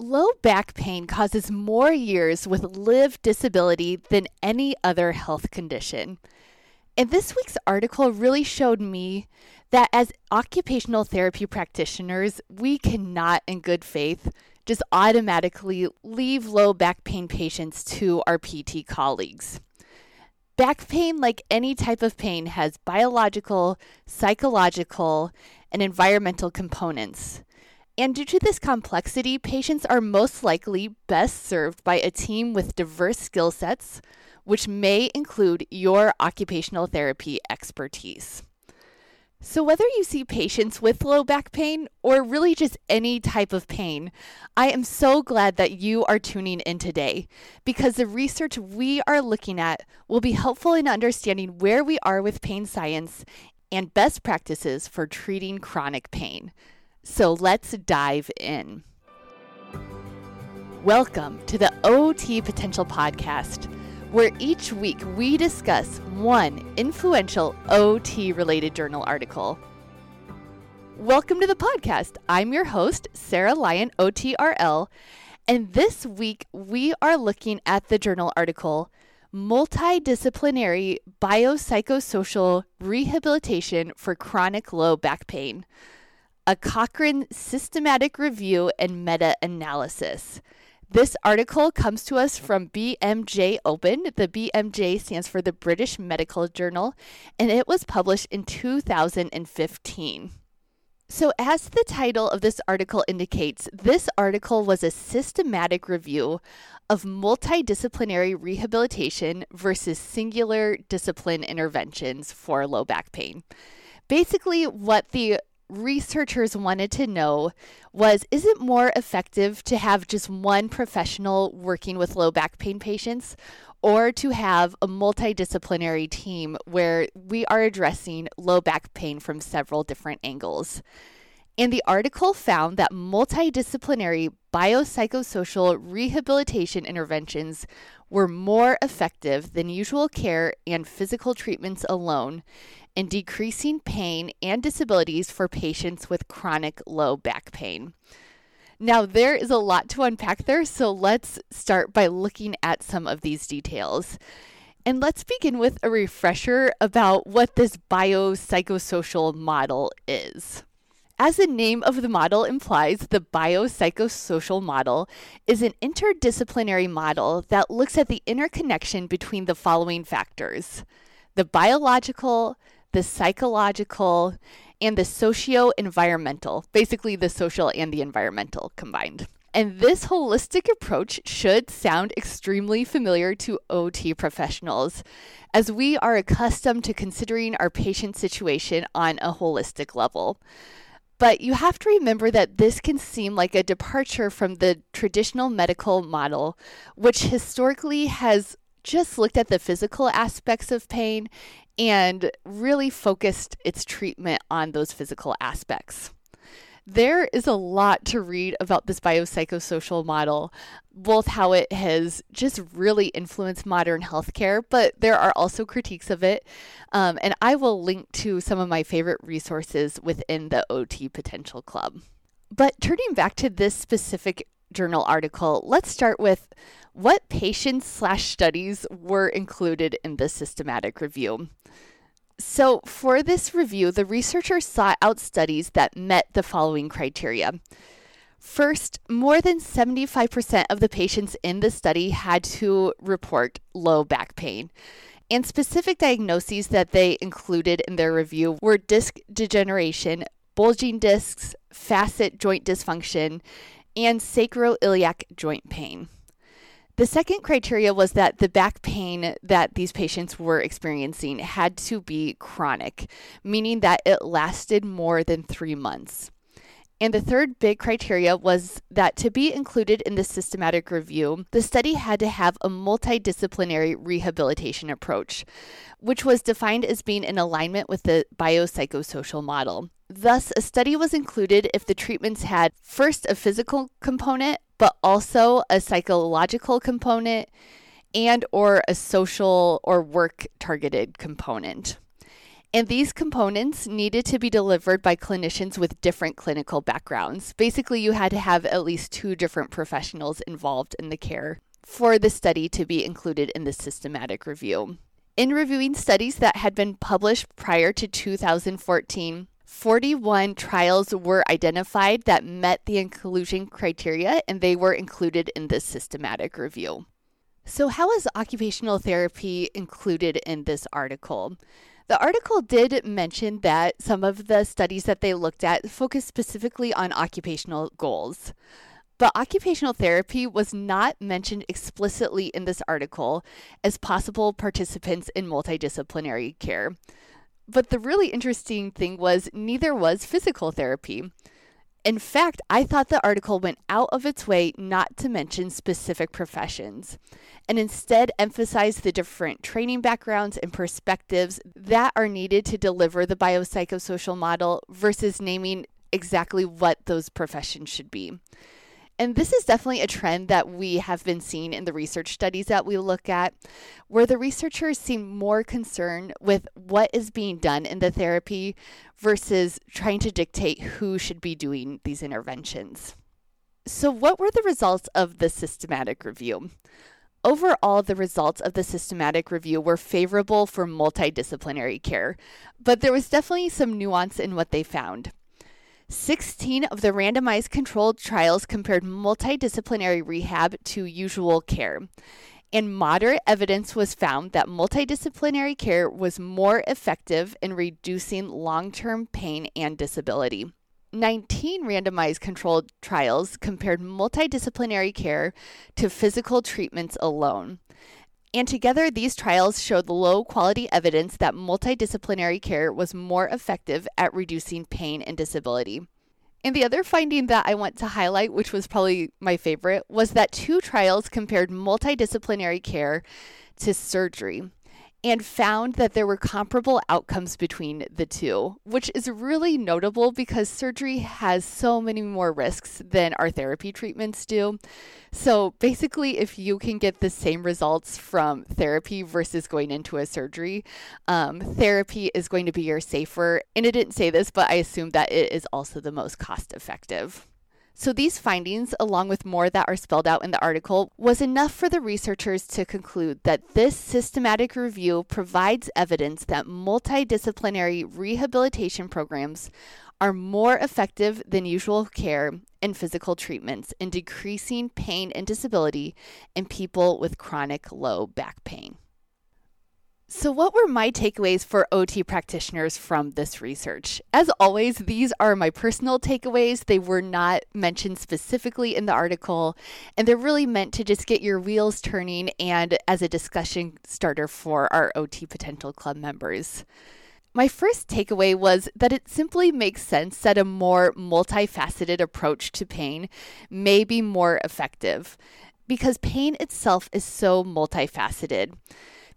Low back pain causes more years with lived disability than any other health condition. And this week's article really showed me that as occupational therapy practitioners, we cannot, in good faith, just automatically leave low back pain patients to our PT colleagues. Back pain, like any type of pain, has biological, psychological, and environmental components. And due to this complexity, patients are most likely best served by a team with diverse skill sets, which may include your occupational therapy expertise. So, whether you see patients with low back pain or really just any type of pain, I am so glad that you are tuning in today because the research we are looking at will be helpful in understanding where we are with pain science and best practices for treating chronic pain. So let's dive in. Welcome to the OT Potential Podcast, where each week we discuss one influential OT related journal article. Welcome to the podcast. I'm your host, Sarah Lyon, OTRL, and this week we are looking at the journal article Multidisciplinary Biopsychosocial Rehabilitation for Chronic Low Back Pain a Cochrane systematic review and meta analysis. This article comes to us from BMJ Open. The BMJ stands for the British Medical Journal, and it was published in 2015. So, as the title of this article indicates, this article was a systematic review of multidisciplinary rehabilitation versus singular discipline interventions for low back pain. Basically, what the researchers wanted to know was is it more effective to have just one professional working with low back pain patients or to have a multidisciplinary team where we are addressing low back pain from several different angles? And the article found that multidisciplinary biopsychosocial rehabilitation interventions were more effective than usual care and physical treatments alone in decreasing pain and disabilities for patients with chronic low back pain. Now, there is a lot to unpack there, so let's start by looking at some of these details. And let's begin with a refresher about what this biopsychosocial model is. As the name of the model implies, the biopsychosocial model is an interdisciplinary model that looks at the interconnection between the following factors the biological, the psychological, and the socio environmental, basically the social and the environmental combined. And this holistic approach should sound extremely familiar to OT professionals, as we are accustomed to considering our patient situation on a holistic level. But you have to remember that this can seem like a departure from the traditional medical model, which historically has just looked at the physical aspects of pain and really focused its treatment on those physical aspects. There is a lot to read about this biopsychosocial model, both how it has just really influenced modern healthcare, but there are also critiques of it. Um, and I will link to some of my favorite resources within the OT Potential Club. But turning back to this specific journal article, let's start with what patients slash studies were included in this systematic review. So, for this review, the researchers sought out studies that met the following criteria. First, more than 75% of the patients in the study had to report low back pain. And specific diagnoses that they included in their review were disc degeneration, bulging discs, facet joint dysfunction, and sacroiliac joint pain. The second criteria was that the back pain that these patients were experiencing had to be chronic, meaning that it lasted more than three months. And the third big criteria was that to be included in the systematic review, the study had to have a multidisciplinary rehabilitation approach, which was defined as being in alignment with the biopsychosocial model. Thus, a study was included if the treatments had first a physical component, but also a psychological component and or a social or work targeted component. And these components needed to be delivered by clinicians with different clinical backgrounds. Basically, you had to have at least two different professionals involved in the care for the study to be included in the systematic review. In reviewing studies that had been published prior to 2014, 41 trials were identified that met the inclusion criteria and they were included in this systematic review. So, how is occupational therapy included in this article? The article did mention that some of the studies that they looked at focused specifically on occupational goals. But occupational therapy was not mentioned explicitly in this article as possible participants in multidisciplinary care. But the really interesting thing was neither was physical therapy. In fact, I thought the article went out of its way not to mention specific professions and instead emphasized the different training backgrounds and perspectives that are needed to deliver the biopsychosocial model versus naming exactly what those professions should be. And this is definitely a trend that we have been seeing in the research studies that we look at, where the researchers seem more concerned with what is being done in the therapy versus trying to dictate who should be doing these interventions. So, what were the results of the systematic review? Overall, the results of the systematic review were favorable for multidisciplinary care, but there was definitely some nuance in what they found. 16 of the randomized controlled trials compared multidisciplinary rehab to usual care. And moderate evidence was found that multidisciplinary care was more effective in reducing long term pain and disability. 19 randomized controlled trials compared multidisciplinary care to physical treatments alone. And together, these trials showed low quality evidence that multidisciplinary care was more effective at reducing pain and disability. And the other finding that I want to highlight, which was probably my favorite, was that two trials compared multidisciplinary care to surgery and found that there were comparable outcomes between the two, which is really notable because surgery has so many more risks than our therapy treatments do. So basically, if you can get the same results from therapy versus going into a surgery, um, therapy is going to be your safer. And it didn't say this, but I assume that it is also the most cost effective. So, these findings, along with more that are spelled out in the article, was enough for the researchers to conclude that this systematic review provides evidence that multidisciplinary rehabilitation programs are more effective than usual care and physical treatments in decreasing pain and disability in people with chronic low back pain. So, what were my takeaways for OT practitioners from this research? As always, these are my personal takeaways. They were not mentioned specifically in the article, and they're really meant to just get your wheels turning and as a discussion starter for our OT Potential Club members. My first takeaway was that it simply makes sense that a more multifaceted approach to pain may be more effective because pain itself is so multifaceted.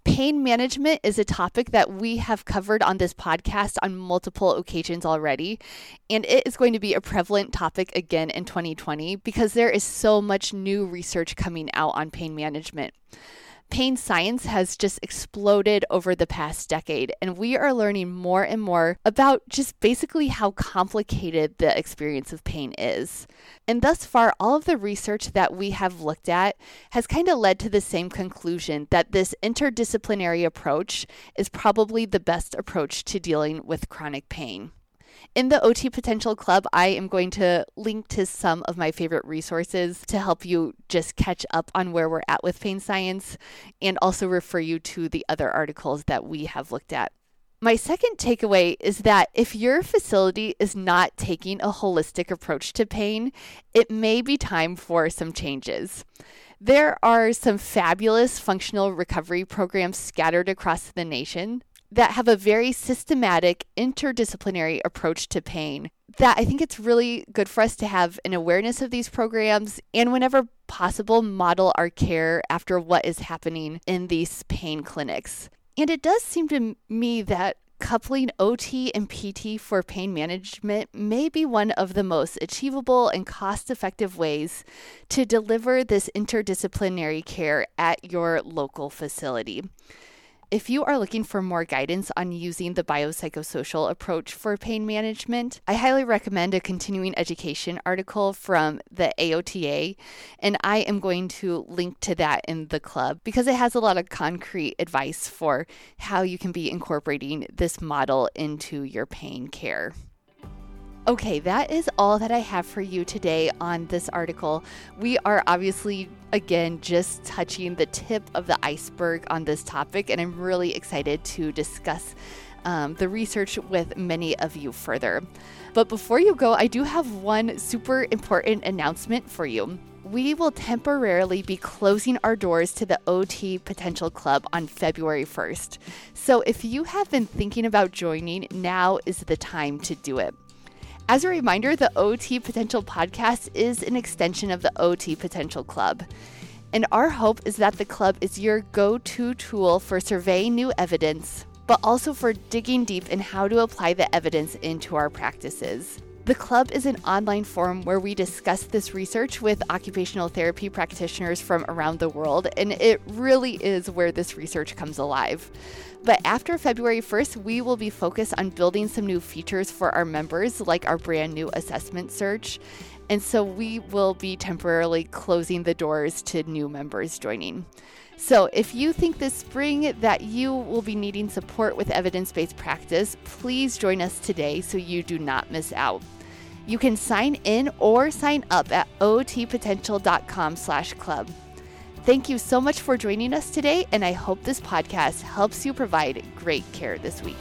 Pain management is a topic that we have covered on this podcast on multiple occasions already, and it is going to be a prevalent topic again in 2020 because there is so much new research coming out on pain management pain science has just exploded over the past decade, and we are learning more and more about just basically how complicated the experience of pain is. And thus far, all of the research that we have looked at has kind of led to the same conclusion that this interdisciplinary approach is probably the best approach to dealing with chronic pain. In the OT Potential Club, I am going to link to some of my favorite resources to help you just catch up on where we're at with pain science and also refer you to the other articles that we have looked at. My second takeaway is that if your facility is not taking a holistic approach to pain, it may be time for some changes. There are some fabulous functional recovery programs scattered across the nation that have a very systematic, interdisciplinary approach to pain. That I think it's really good for us to have an awareness of these programs and, whenever possible, model our care after what is happening in these pain clinics. And it does seem to me that coupling OT and PT for pain management may be one of the most achievable and cost effective ways to deliver this interdisciplinary care at your local facility. If you are looking for more guidance on using the biopsychosocial approach for pain management, I highly recommend a continuing education article from the AOTA, and I am going to link to that in the club because it has a lot of concrete advice for how you can be incorporating this model into your pain care. Okay, that is all that I have for you today on this article. We are obviously, again, just touching the tip of the iceberg on this topic, and I'm really excited to discuss um, the research with many of you further. But before you go, I do have one super important announcement for you. We will temporarily be closing our doors to the OT Potential Club on February 1st. So if you have been thinking about joining, now is the time to do it. As a reminder, the OT Potential podcast is an extension of the OT Potential Club. And our hope is that the club is your go to tool for surveying new evidence, but also for digging deep in how to apply the evidence into our practices. The club is an online forum where we discuss this research with occupational therapy practitioners from around the world, and it really is where this research comes alive. But after February 1st, we will be focused on building some new features for our members, like our brand new assessment search. And so we will be temporarily closing the doors to new members joining. So, if you think this spring that you will be needing support with evidence based practice, please join us today so you do not miss out. You can sign in or sign up at otpotential.com/club. Thank you so much for joining us today, and I hope this podcast helps you provide great care this week.